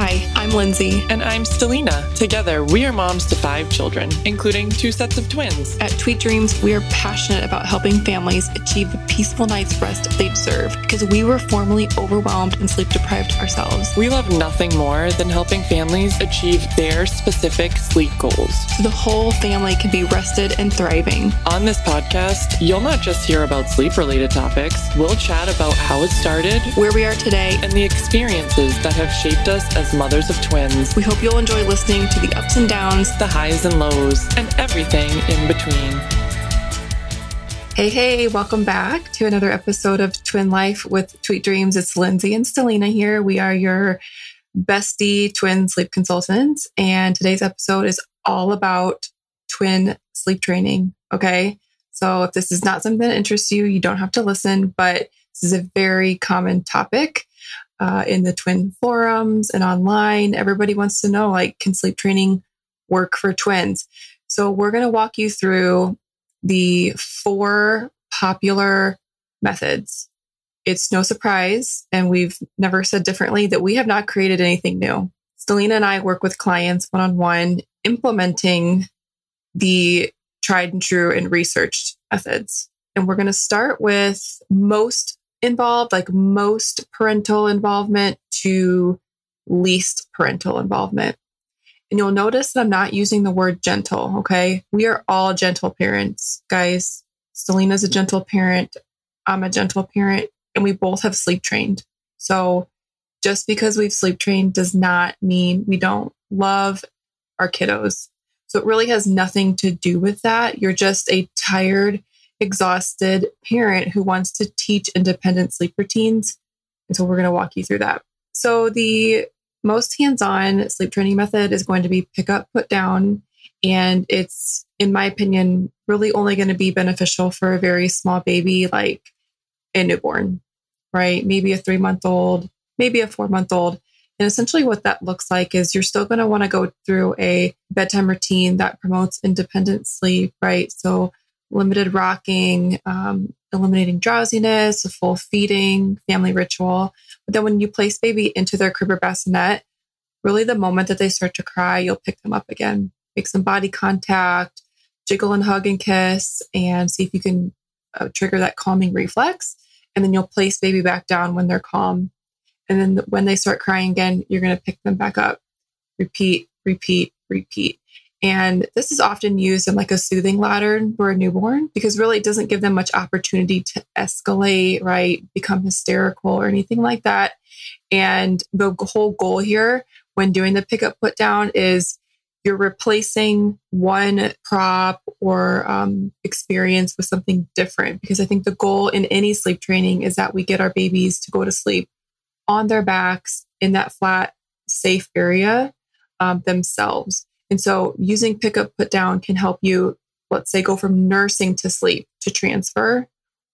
Hi, I'm Lindsay. And I'm Stellina. Together, we are moms to five children, including two sets of twins. At Tweet Dreamzz, we are passionate about helping families achieve the peaceful night's rest they deserve because we were formerly overwhelmed and sleep deprived ourselves. We love nothing more than helping families achieve their specific sleep goals. So the whole family can be rested and thriving. On this podcast, you'll not just hear about sleep related topics, we'll chat about how it started, where we are today, and the experiences that have shaped us as mothers of twins. We hope you'll enjoy listening to the ups and downs, the highs and lows, and everything in between. Hey, hey, welcome back to another episode of Twin Life with Tweet Dreamzz. It's Lindsay and Stellina here. We are your bestie twin sleep consultants. And today's episode is all about twin sleep training. Okay. So if this is not something that interests you, you don't have to listen, but this is a very common topic uh, in the twin forums and online. Everybody wants to know like, can sleep training work for twins? So, we're going to walk you through the four popular methods. It's no surprise, and we've never said differently that we have not created anything new. Stellina and I work with clients one on one, implementing the tried and true and researched methods. And we're going to start with most involved, like most parental involvement to least parental involvement. And you'll notice that I'm not using the word gentle. Okay. We are all gentle parents, guys. Stellina's a gentle parent. I'm a gentle parent, and we both have sleep trained. So just because we've sleep trained does not mean we don't love our kiddos. So it really has nothing to do with that. You're just a tired, exhausted parent who wants to teach independent sleep routines. And so we're going to walk you through that. So the most hands-on sleep training method is going to be pick up, put down. And it's, in my opinion, really only going to be beneficial for a very small baby like a newborn, right? Maybe a three month old, maybe a four month old. And essentially, what that looks like is you're still going to want to go through a bedtime routine that promotes independent sleep, right? So, limited rocking, um, eliminating drowsiness, a full feeding, family ritual. But then when you place baby into their crib or bassinet, really the moment that they start to cry, you'll pick them up again, make some body contact, jiggle and hug and kiss, and see if you can uh, trigger that calming reflex. And then you'll place baby back down when they're calm. And then when they start crying again, you're going to pick them back up. Repeat, repeat, repeat. And this is often used in like a soothing ladder for a newborn because really it doesn't give them much opportunity to escalate, right? Become hysterical or anything like that. And the whole goal here when doing the pick up put down is you're replacing one prop or um, experience with something different because I think the goal in any sleep training is that we get our babies to go to sleep on their backs in that flat, safe area um, themselves. And so using pick up, put down can help you, let's say, go from nursing to sleep to transfer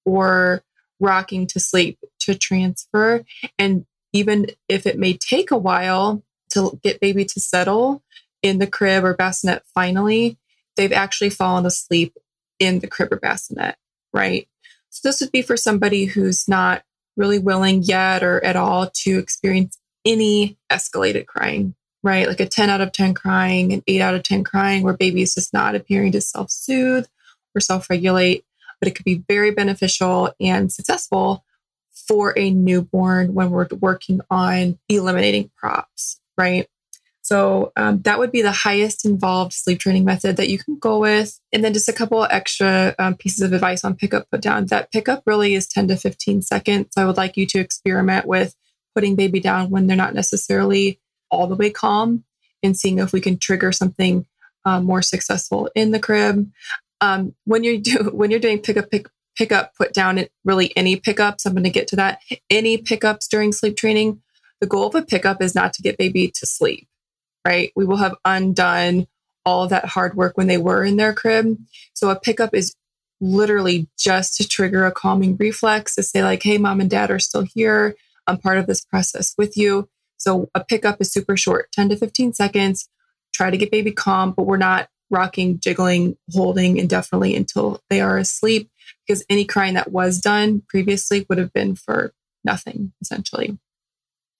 or rocking to sleep to transfer. And even if it may take a while to get baby to settle in the crib or bassinet finally, they've actually fallen asleep in the crib or bassinet, right? So this would be for somebody who's not really willing yet or at all to experience any escalated crying right? Like a 10 out of 10 crying, an 8 out of 10 crying, where baby is just not appearing to self soothe or self regulate. But it could be very beneficial and successful for a newborn when we're working on eliminating props, right? So um, that would be the highest involved sleep training method that you can go with. And then just a couple extra um, pieces of advice on pickup, put down. That pickup really is 10 to 15 seconds. So I would like you to experiment with putting baby down when they're not necessarily all the way calm and seeing if we can trigger something um, more successful in the crib. Um, when you're do when you're doing pick up pick pick up put down really any pickups i'm going to get to that. Any pickups during sleep training the goal of a pickup is not to get baby to sleep right? We will have undone all of that hard work when they were in their crib. So a pickup is literally just to trigger a calming reflex to say like hey mom and dad are still here. I'm part of this process with you so a pickup is super short, 10 to 15 seconds. Try to get baby calm, but we're not rocking, jiggling, holding indefinitely until they are asleep because any crying that was done previously would have been for nothing, essentially.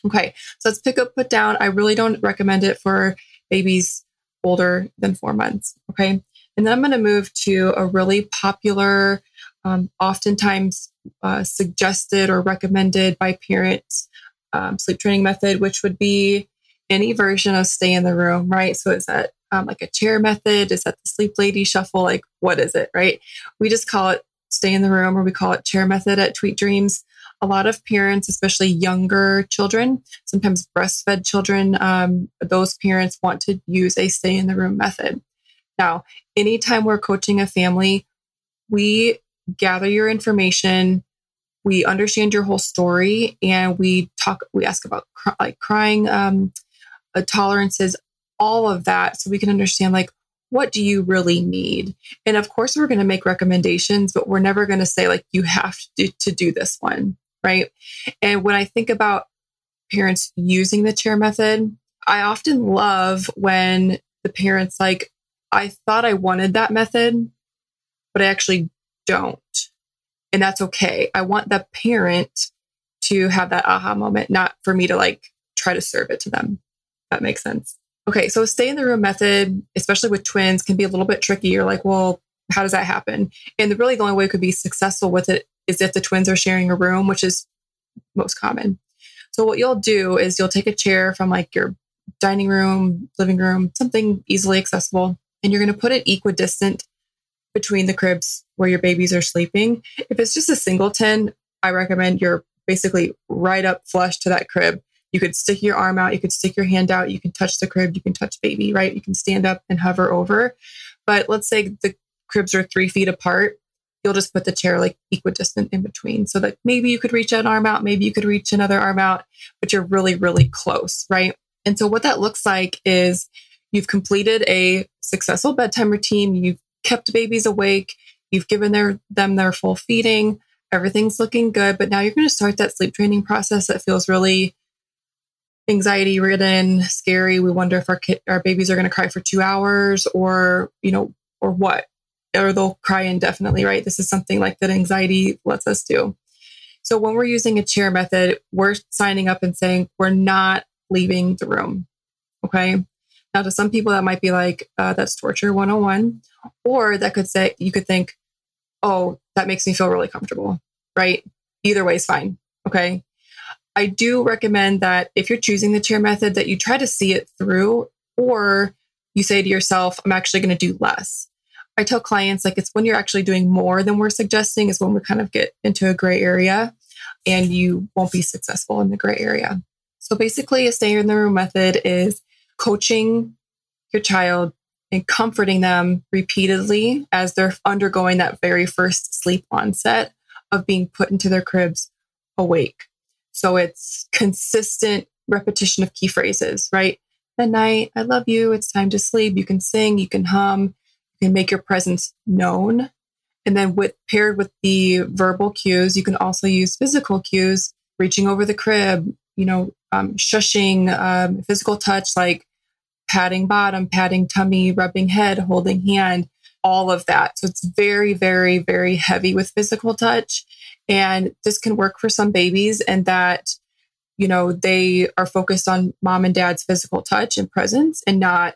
Okay, so let's pick up, put down. I really don't recommend it for babies older than four months. Okay, and then I'm going to move to a really popular, um, oftentimes uh, suggested or recommended by parents um, sleep training method, which would be any version of stay in the room, right? So is that um, like a chair method? Is that the sleep lady shuffle? Like, what is it, right? We just call it stay in the room or we call it chair method at Tweet Dreamzz. A lot of parents, especially younger children, sometimes breastfed children, um, those parents want to use a stay in the room method. Now, anytime we're coaching a family, we gather your information, we understand your whole story, and we talk. We ask about cr- like crying um, uh, tolerances, all of that, so we can understand like what do you really need. And of course, we're going to make recommendations, but we're never going to say like you have to, to do this one, right? And when I think about parents using the chair method, I often love when the parents like I thought I wanted that method, but I actually don't. And that's okay. I want the parent to have that aha moment, not for me to like try to serve it to them. That makes sense. Okay, so stay in the room method, especially with twins, can be a little bit tricky. You're like, well, how does that happen? And the, really the only way it could be successful with it is if the twins are sharing a room, which is most common. So what you'll do is you'll take a chair from like your dining room, living room, something easily accessible, and you're going to put it equidistant between the cribs where your babies are sleeping. If it's just a singleton, I recommend you're basically right up flush to that crib. You could stick your arm out, you could stick your hand out, you can touch the crib, you can touch baby, right? You can stand up and hover over. But let's say the cribs are three feet apart. You'll just put the chair like equidistant in between so that maybe you could reach an arm out, maybe you could reach another arm out, but you're really, really close, right? And so what that looks like is You've completed a successful bedtime routine. You've kept babies awake. You've given their, them their full feeding. Everything's looking good. But now you're going to start that sleep training process that feels really anxiety ridden, scary. We wonder if our kid, our babies are going to cry for two hours or, you know, or what, or they'll cry indefinitely, right? This is something like that anxiety lets us do. So when we're using a chair method, we're signing up and saying we're not leaving the room. Okay. Now, to some people, that might be like, uh, that's torture 101. Or that could say, you could think, oh, that makes me feel really comfortable, right? Either way is fine. Okay. I do recommend that if you're choosing the chair method, that you try to see it through, or you say to yourself, I'm actually going to do less. I tell clients, like, it's when you're actually doing more than we're suggesting, is when we kind of get into a gray area and you won't be successful in the gray area. So basically, a stay in the room method is coaching your child and comforting them repeatedly as they're undergoing that very first sleep onset of being put into their cribs awake. So it's consistent repetition of key phrases, right? Good night, I love you, it's time to sleep. You can sing, you can hum, you can make your presence known. And then with paired with the verbal cues, you can also use physical cues, reaching over the crib, you know, um, shushing, um, physical touch like patting bottom, patting tummy, rubbing head, holding hand, all of that. So it's very, very, very heavy with physical touch. And this can work for some babies, and that, you know, they are focused on mom and dad's physical touch and presence and not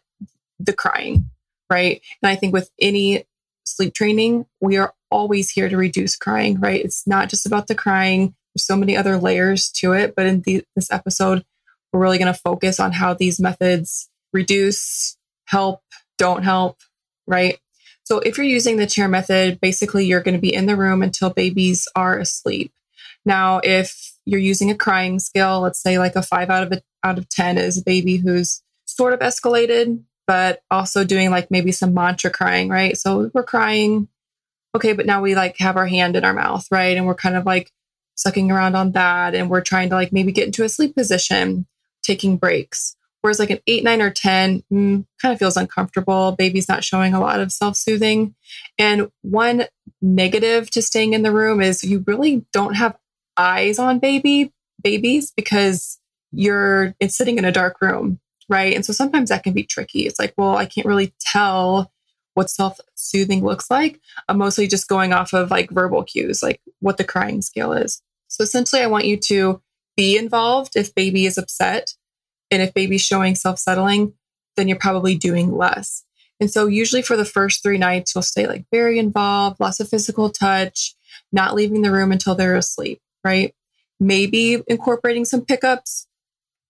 the crying, right? And I think with any sleep training, we are always here to reduce crying, right? It's not just about the crying there's so many other layers to it. But in the, this episode, we're really going to focus on how these methods reduce, help, don't help, right? So if you're using the chair method, basically you're going to be in the room until babies are asleep. Now, if you're using a crying scale, let's say like a five out of a, out of 10 is a baby who's sort of escalated, but also doing like maybe some mantra crying, right? So we're crying. Okay, but now we like have our hand in our mouth, right? And we're kind of like sucking around on that and we're trying to like maybe get into a sleep position, taking breaks. Whereas like an eight, nine, or 10 mm, kind of feels uncomfortable. Baby's not showing a lot of self soothing. And one negative to staying in the room is you really don't have eyes on baby babies because you're it's sitting in a dark room right? And so sometimes that can be tricky. It's like well i can't really tell what self soothing looks like. I'm mostly just going off of like verbal cues like what the crying scale is. So essentially, I want you to be involved if baby is upset and if baby's showing self settling, then you're probably doing less. And so, usually for the first three nights, you'll stay like very involved, lots of physical touch, not leaving the room until they're asleep, right? Maybe incorporating some pickups,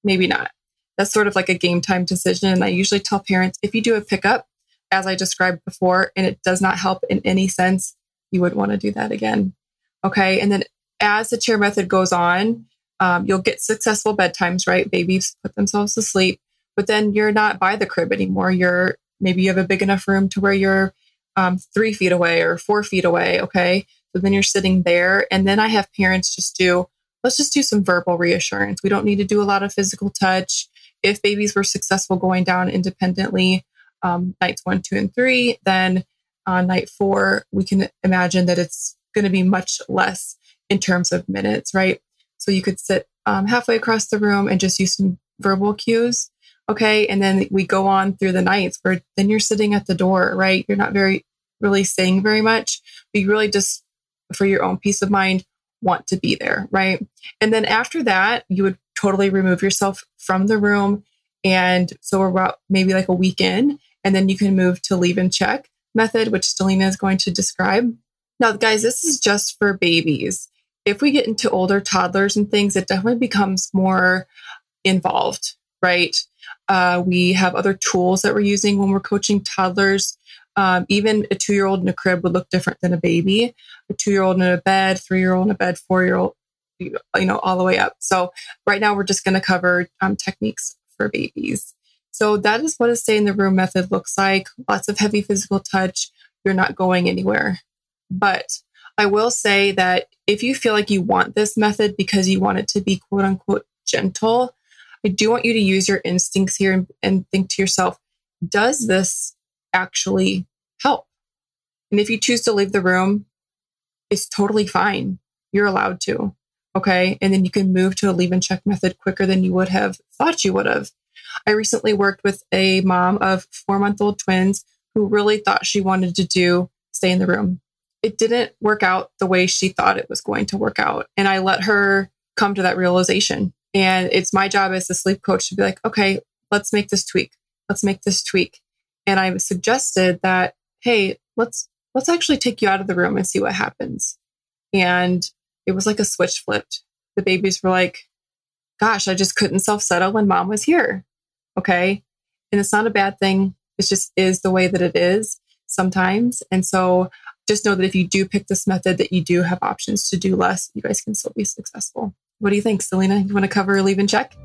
maybe not. That's sort of like a game time decision. And I usually tell parents if you do a pickup, as I described before, and it does not help in any sense, you would want to do that again. Okay. And then as the chair method goes on, um, you'll get successful bedtimes, right? Babies put themselves to sleep, but then you're not by the crib anymore. You're maybe you have a big enough room to where you're um, three feet away or four feet away. Okay. So then you're sitting there. And then I have parents just do, let's just do some verbal reassurance. We don't need to do a lot of physical touch. If babies were successful going down independently, um, nights one, two, and three, then on night four, we can imagine that it's going to be much less in terms of minutes, right? So you could sit um, halfway across the room and just use some verbal cues. Okay. And then we go on through the nights where then you're sitting at the door, right? You're not very, really saying very much, but you really just, for your own peace of mind, want to be there, right? And then after that, you would totally remove yourself from the room. And so we're about maybe like a week in, and then you can move to leave and check method, which Stellina is going to describe. Now, guys, this is just for babies. If we get into older toddlers and things, it definitely becomes more involved, right? Uh, we have other tools that we're using when we're coaching toddlers. Um, even a two year old in a crib would look different than a baby. A two year old in a bed, three year old in a bed, four year old, you know, all the way up. So, right now, we're just going to cover um, techniques for babies. So, that is what a stay in the room method looks like. Lots of heavy physical touch. You're not going anywhere. But I will say that if you feel like you want this method because you want it to be quote unquote gentle, I do want you to use your instincts here and, and think to yourself, does this actually help? And if you choose to leave the room, it's totally fine. You're allowed to. Okay. And then you can move to a leave and check method quicker than you would have thought you would have. I recently worked with a mom of four month old twins who really thought she wanted to do stay in the room it didn't work out the way she thought it was going to work out. And I let her come to that realization. And it's my job as a sleep coach to be like, okay, let's make this tweak. Let's make this tweak. And I suggested that, hey, let's let's actually take you out of the room and see what happens. And it was like a switch flipped. The babies were like, gosh, I just couldn't self settle when mom was here. Okay. And it's not a bad thing. It just is the way that it is sometimes. And so just know that if you do pick this method, that you do have options to do less. You guys can still be successful. What do you think, Stellina? You want to cover leave and check?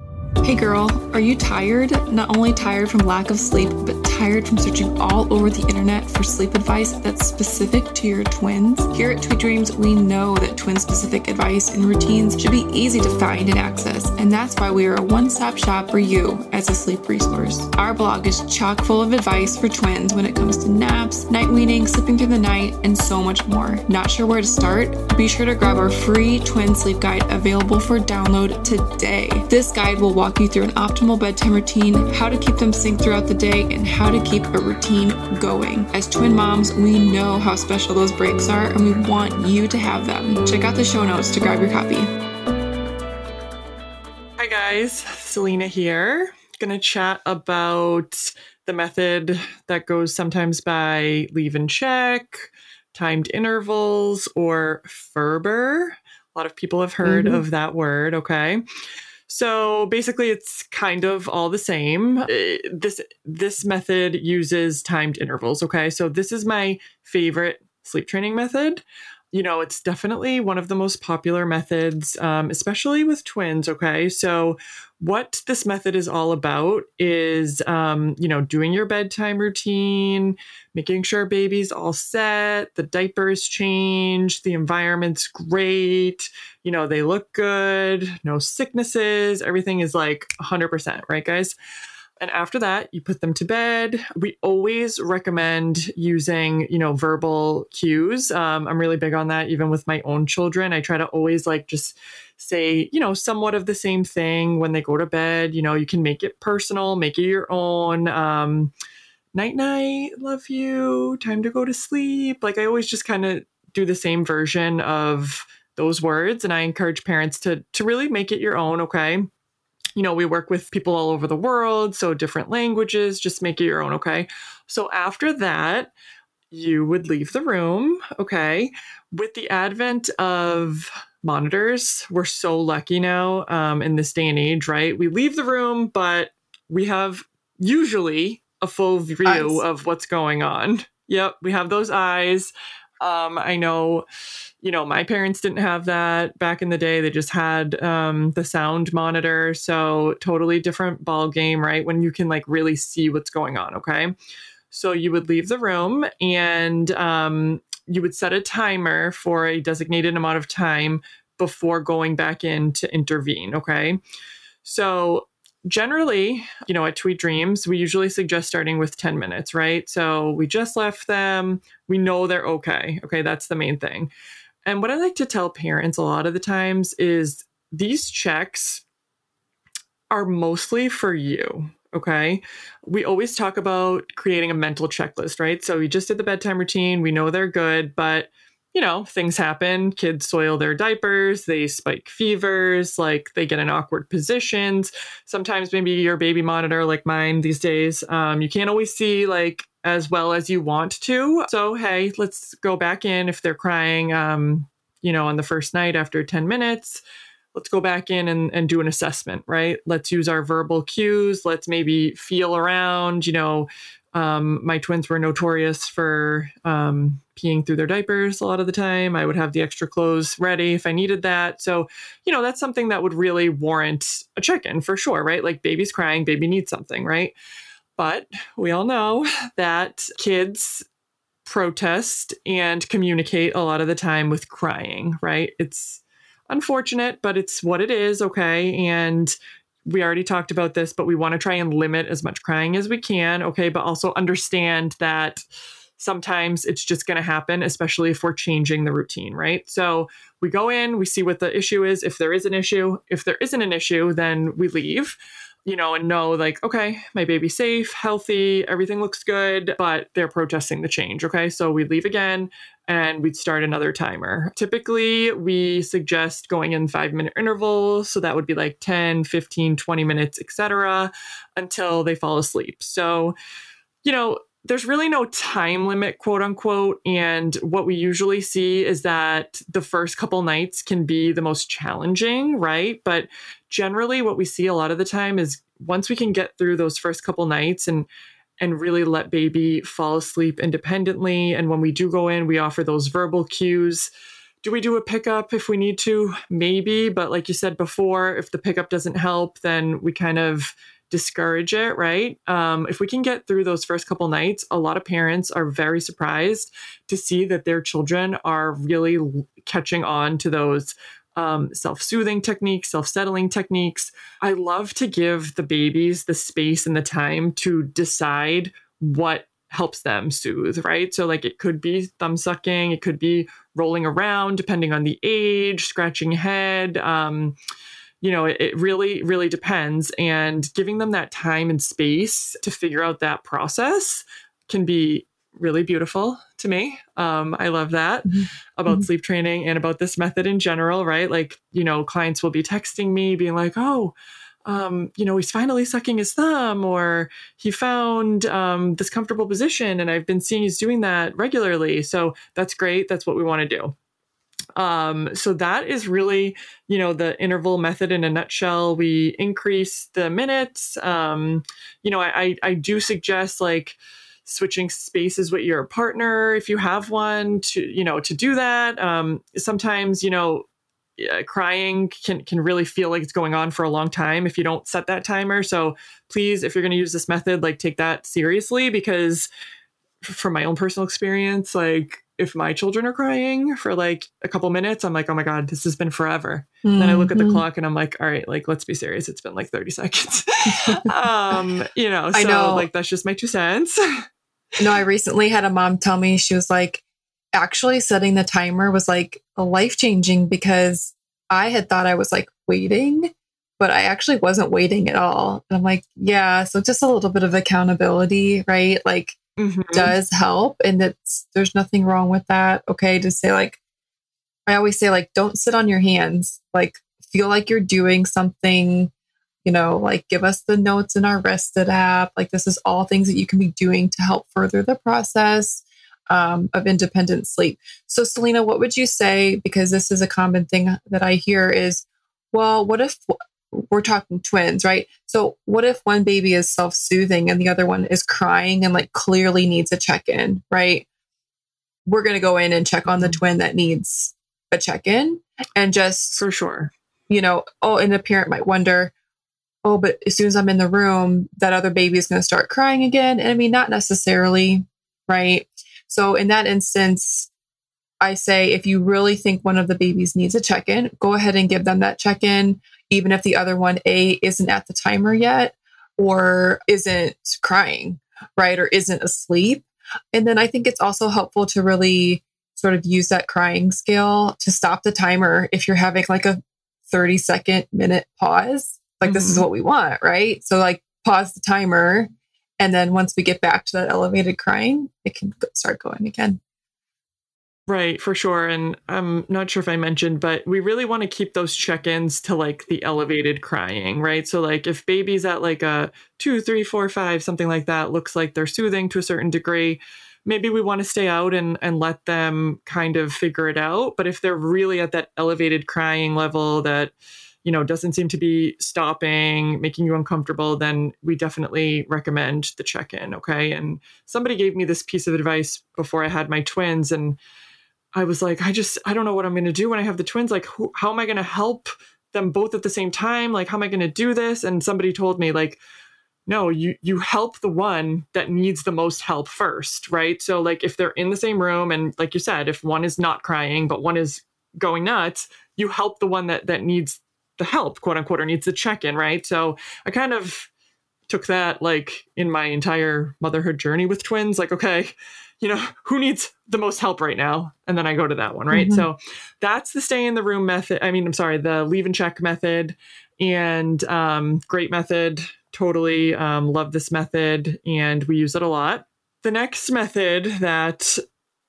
Hey girl, are you tired? Not only tired from lack of sleep, but tired from searching all over the internet for sleep advice that's specific to your twins? Here at Tweet Dreamzz, we know that twin specific advice and routines should be easy to find and access, and that's why we are a one stop shop for you as a sleep resource. Our blog is chock full of advice for twins when it comes to naps, night weaning, sleeping through the night, and so much more. Not sure where to start? Be sure to grab our free twin sleep guide available for download today. This guide will walk you through an optimal bedtime routine, how to keep them synced throughout the day, and how to keep a routine going. As twin moms, we know how special those breaks are, and we want you to have them. Check out the show notes to grab your copy. Hi, guys. Stellina here. Gonna chat about the method that goes sometimes by leave and check, timed intervals, or Ferber. A lot of people have heard mm-hmm. of that word, okay? So basically, it's kind of all the same. Uh, this this method uses timed intervals. Okay, so this is my favorite sleep training method. You know, it's definitely one of the most popular methods, um, especially with twins. Okay, so what this method is all about is, um, you know, doing your bedtime routine, making sure baby's all set, the diapers changed, the environment's great, you know, they look good, no sicknesses, everything is like 100%, right, guys? And after that, you put them to bed. We always recommend using, you know, verbal cues. Um, I'm really big on that, even with my own children. I try to always like just say, you know, somewhat of the same thing when they go to bed. You know, you can make it personal, make it your own. Um, night night, love you, time to go to sleep. Like I always just kind of do the same version of those words. And I encourage parents to, to really make it your own, okay? You know, we work with people all over the world, so different languages, just make it your own, okay? So after that, you would leave the room, okay? With the advent of monitors, we're so lucky now um, in this day and age, right? We leave the room, but we have usually a full view eyes. of what's going on. Yep, we have those eyes. Um, I know, you know, my parents didn't have that back in the day. They just had um, the sound monitor. So totally different ball game, right? When you can like really see what's going on. Okay. So you would leave the room and um, you would set a timer for a designated amount of time before going back in to intervene. Okay. So generally, you know, at Tweet Dreamzz, we usually suggest starting with 10 minutes, right? So we just left them. We know they're okay. Okay, that's the main thing. And what I like to tell parents a lot of the times is these checks are mostly for you. Okay. We always talk about creating a mental checklist, right? So we just did the bedtime routine. We know they're good, but you know, things happen. Kids soil their diapers, they spike fevers, like they get in awkward positions. Sometimes maybe your baby monitor, like mine these days, um, you can't always see like as well as you want to. So, hey, let's go back in if they're crying, um, you know, on the first night after 10 minutes. Let's go back in and, and do an assessment, right? Let's use our verbal cues. Let's maybe feel around, you know, um, my twins were notorious for um, peeing through their diapers a lot of the time. I would have the extra clothes ready if I needed that. So, you know, that's something that would really warrant a check in for sure, right? Like baby's crying, baby needs something, right? But we all know that kids protest and communicate a lot of the time with crying, right? It's unfortunate, but it's what it is, okay? And we already talked about this, but we want to try and limit as much crying as we can. Okay. But also understand that sometimes it's just going to happen, especially if we're changing the routine, right? So we go in, we see what the issue is. If there is an issue, if there isn't an issue, then we leave you know, and know like, okay, my baby's safe, healthy, everything looks good, but they're protesting the change. Okay. So we leave again and we'd start another timer. Typically, we suggest going in five minute intervals. So that would be like 10, 15, 20 minutes, etc., until they fall asleep. So, you know, there's really no time limit, quote unquote. And what we usually see is that the first couple nights can be the most challenging, right? But generally, what we see a lot of the time is once we can get through those first couple nights and and really let baby fall asleep independently. And when we do go in, we offer those verbal cues. Do we do a pickup if we need to? Maybe. But like you said before, if the pickup doesn't help, then we kind of discourage it, right? Um, if we can get through those first couple nights, a lot of parents are very surprised to see that their children are really catching on to those um, self soothing techniques, self settling techniques. I love to give the babies the space and the time to decide what helps them soothe, right? So, like, it could be thumb sucking, it could be rolling around, depending on the age, scratching head. Um, you know, it, it really, really depends. And giving them that time and space to figure out that process can be really beautiful to me. Um, I love that mm-hmm. about mm-hmm. sleep training and about this method in general, right? Like, you know, clients will be texting me being like, oh, um, you know, he's finally sucking his thumb, or he found um, this comfortable position, and I've been seeing he's doing that regularly. So that's great. That's what we want to do. Um, so that is really, you know, the interval method in a nutshell. We increase the minutes. Um, you know, I, I do suggest like switching spaces with your partner if you have one to, you know, to do that. Um, sometimes, you know, crying can can really feel like it's going on for a long time if you don't set that timer. So please, if you're going to use this method, like take that seriously because from my own personal experience, like if my children are crying for like a couple minutes, I'm like, oh my God, this has been forever. Mm-hmm. Then I look at the mm-hmm. clock and I'm like, all right, like, let's be serious. It's been like 30 seconds. um, you know, so I know. like, that's just my two cents. no, I recently had a mom tell me, she was like, actually setting the timer was like life changing because I had thought I was like waiting, but I actually wasn't waiting at all. And I'm like, yeah, so just a little bit of accountability, right? Like, mm-hmm. does help and it's there's nothing wrong with that okay to say like I always say, like, don't sit on your hands. Like, feel like you're doing something, you know, like give us the notes in our rested app. Like, this is all things that you can be doing to help further the process um, of independent sleep. So, Stellina, what would you say? Because this is a common thing that I hear is, well, what if we're talking twins, right? So, what if one baby is self soothing and the other one is crying and like clearly needs a check in, right? We're going to go in and check on the mm-hmm. twin that needs a check in and just for sure, you know, oh, and a parent might wonder, oh, but as soon as I'm in the room, that other baby is going to start crying again. And I mean, not necessarily, right? So, in that instance, I say if you really think one of the babies needs a check in, go ahead and give them that check in, even if the other one, A, isn't at the timer yet or isn't crying, right? Or isn't asleep. And then I think it's also helpful to really sort of use that crying scale to stop the timer if you're having like a 30 second minute pause. Like, mm-hmm. this is mm-hmm. what we want, right? So, like, pause the timer and then once we get back to that elevated crying, it can start going again. Right, for sure. And I'm not sure if I mentioned, but we really want to keep those check ins to like the elevated crying, right? So, like, if baby's at like a two, three, four, five, something like that, looks like they're soothing to a certain degree, maybe we want to stay out and, and let them kind of figure it out. But if they're really at that elevated crying level that, you know doesn't seem to be stopping making you uncomfortable then we definitely recommend the check-in okay? And somebody gave me this piece of advice before i had my twins and i was like i just i don't know what i'm going to do when i have the twins like who, how am i going to help them both at the same time? Like how am i going to do this? And somebody told me like no you you help the one that needs the most help first right? So like if they're in the same room and like you said if one is not crying but one is going nuts you help the one that that needs the help, quote unquote, or needs the check in, right? So I kind of took that like in my entire motherhood journey with twins, like, okay, you know, who needs the most help right now? And then I go to that one, right? Mm-hmm. So that's the stay in the room method. I mean, I'm sorry, the leave and check method and um, great method. Totally um, love this method and we use it a lot. The next method that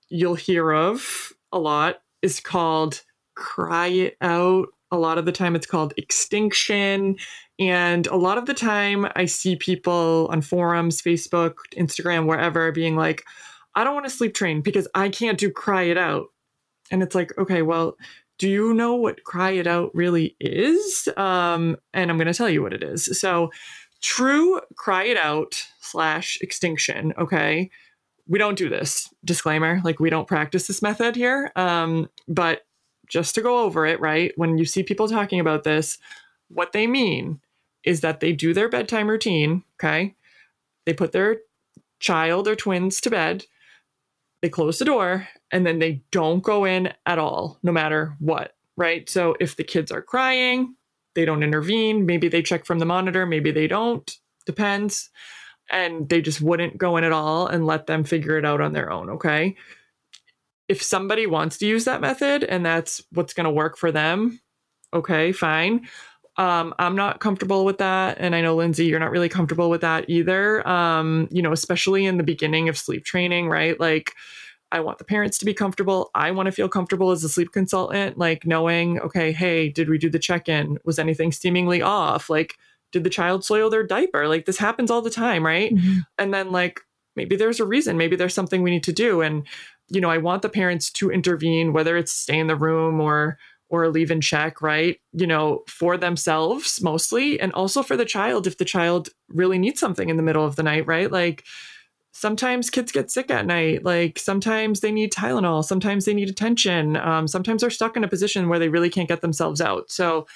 you'll hear of a lot is called cry it out a lot of the time it's called extinction. And a lot of the time I see people on forums, Facebook, Instagram, wherever being like, I don't want to sleep train because I can't do cry it out. And it's like, okay, well, do you know what cry it out really is? Um, and I'm going to tell you what it is. So, true cry it out slash extinction, okay? We don't do this, disclaimer. Like, we don't practice this method here. Um, but just to go over it, right? When you see people talking about this, what they mean is that they do their bedtime routine, okay? They put their child or twins to bed, they close the door, and then they don't go in at all, no matter what, right? So if the kids are crying, they don't intervene. Maybe they check from the monitor, maybe they don't, depends. And they just wouldn't go in at all and let them figure it out on their own, okay? If somebody wants to use that method and that's what's going to work for them, okay, fine. Um, I'm not comfortable with that. And I know, Lindsay, you're not really comfortable with that either. Um, you know, especially in the beginning of sleep training, right? Like, I want the parents to be comfortable. I want to feel comfortable as a sleep consultant, like knowing, okay, hey, did we do the check in? Was anything seemingly off? Like, did the child soil their diaper? Like, this happens all the time, right? Mm-hmm. And then, like, maybe there's a reason, maybe there's something we need to do. And you know, I want the parents to intervene, whether it's stay in the room or or leave in check, right? You know, for themselves mostly, and also for the child if the child really needs something in the middle of the night, right? Like sometimes kids get sick at night. Like sometimes they need Tylenol, sometimes they need attention. Um, sometimes they're stuck in a position where they really can't get themselves out. So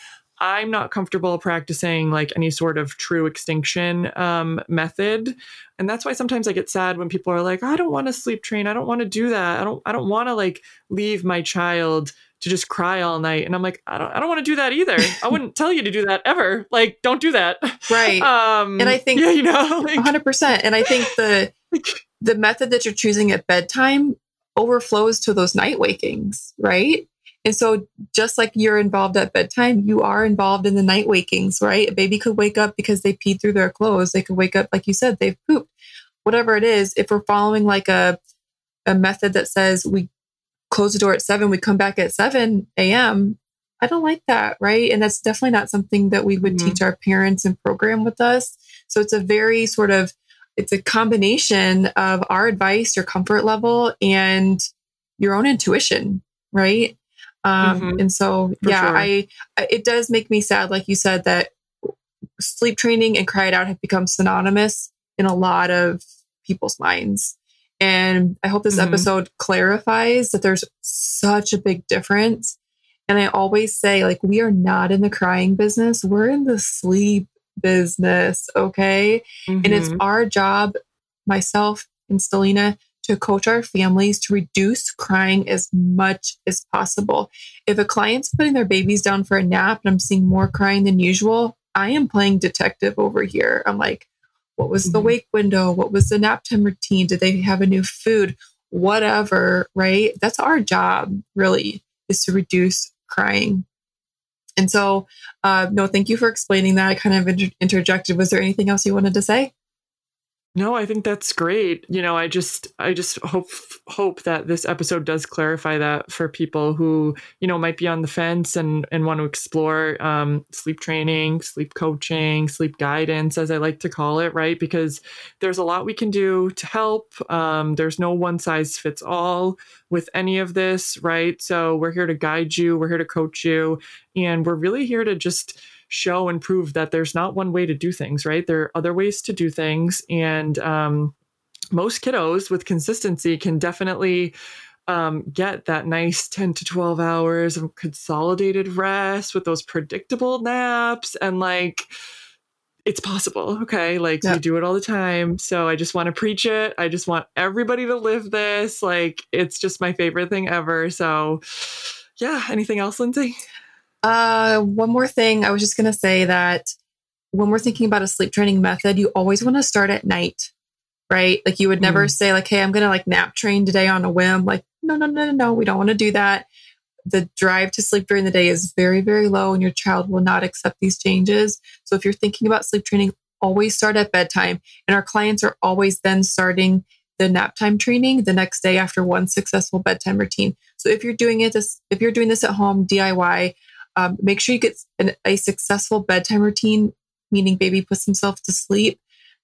I'm not comfortable practicing like any sort of true extinction um, method, and that's why sometimes I get sad when people are like, "I don't want to sleep train. I don't want to do that. I don't. I don't want to like leave my child to just cry all night." And I'm like, "I don't. I don't want to do that either. I wouldn't tell you to do that ever. Like, don't do that." Right. Um, and I think yeah, you know, like, 100%. And I think the the method that you're choosing at bedtime overflows to those night wakings, right? And so, just like you're involved at bedtime, you are involved in the night wakings, right? A baby could wake up because they peed through their clothes. They could wake up, like you said, they've pooped. Whatever it is, if we're following like a, a method that says we close the door at seven, we come back at 7 a.m. I don't like that, right? And that's definitely not something that we would mm-hmm. teach our parents and program with us. So it's a very sort of it's a combination of our advice, your comfort level, and your own intuition, right? Um, mm-hmm. And so, For yeah, sure. I it does make me sad, like you said, that sleep training and cry it out have become synonymous in a lot of people's minds. And I hope this mm-hmm. episode clarifies that there's such a big difference. And I always say, like, we are not in the crying business, we're in the sleep business. Okay. Mm-hmm. And it's mm-hmm. our job, myself and Stellina, to coach our families to reduce crying as much as possible. If a client's putting their babies down for a nap and I'm seeing more crying than usual, I am playing detective over here. I'm like, what was the mm-hmm. wake window? What was the nap time routine? Did they have a new food? Whatever, right? That's our job, really, is to reduce crying. And so, uh, no, thank you for explaining that. I kind of inter- interjected. Was there anything else you wanted to say? No, I think that's great. You know, I just I just hope hope that this episode does clarify that for people who, you know, might be on the fence and and want to explore um, sleep training, sleep coaching, sleep guidance, as I like to call it, right? Because there's a lot we can do to help. Um, there's no one size fits all with any of this, right? So we're here to guide you, we're here to coach you, and we're really here to just show and prove that there's not one way to do things, right? There are other ways to do things. And um, most kiddos with consistency can definitely um, get that nice 10 to 12 hours of consolidated rest with those predictable naps and like, it's possible. Okay. Like yeah. we do it all the time. So I just want to preach it. I just want everybody to live this. Like it's just my favorite thing ever. So yeah. Anything else, Lindsay? Uh, one more thing. I was just going to say that when we're thinking about a sleep training method, you always want to start at night, right? Like you would never mm. say like, "Hey, I'm going to like nap train today on a whim." Like, no, no, no, no, no. We don't want to do that. The drive to sleep during the day is very, very low, and your child will not accept these changes. So if you're thinking about sleep training, always start at bedtime. And our clients are always then starting the nap time training the next day after one successful bedtime routine. So if you're doing it, this, if you're doing this at home DIY, um, make sure you get an, a successful bedtime routine, meaning baby puts himself to sleep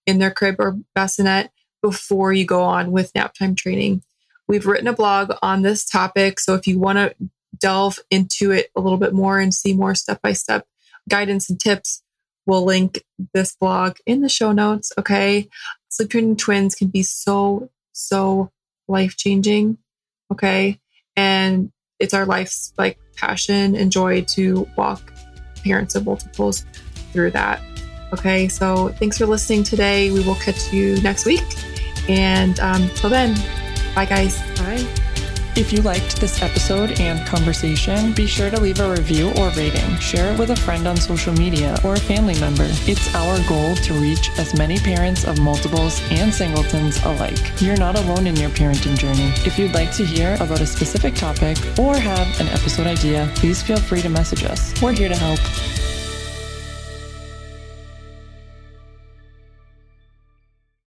in their crib or bassinet before you go on with nap time training. We've written a blog on this topic. So if you want to delve into it a little bit more and see more step by step guidance and tips, we'll link this blog in the show notes. Okay. Sleep training twins can be so, so life changing. Okay. And it's our life's like passion and joy to walk parents of multiples through that. Okay, so thanks for listening today. We will catch you next week. And um, till then, bye guys. Bye. If you liked this episode and conversation, be sure to leave a review or rating. Share it with a friend on social media or a family member. It's our goal to reach as many parents of multiples and singletons alike. You're not alone in your parenting journey. If you'd like to hear about a specific topic or have an episode idea, please feel free to message us. We're here to help.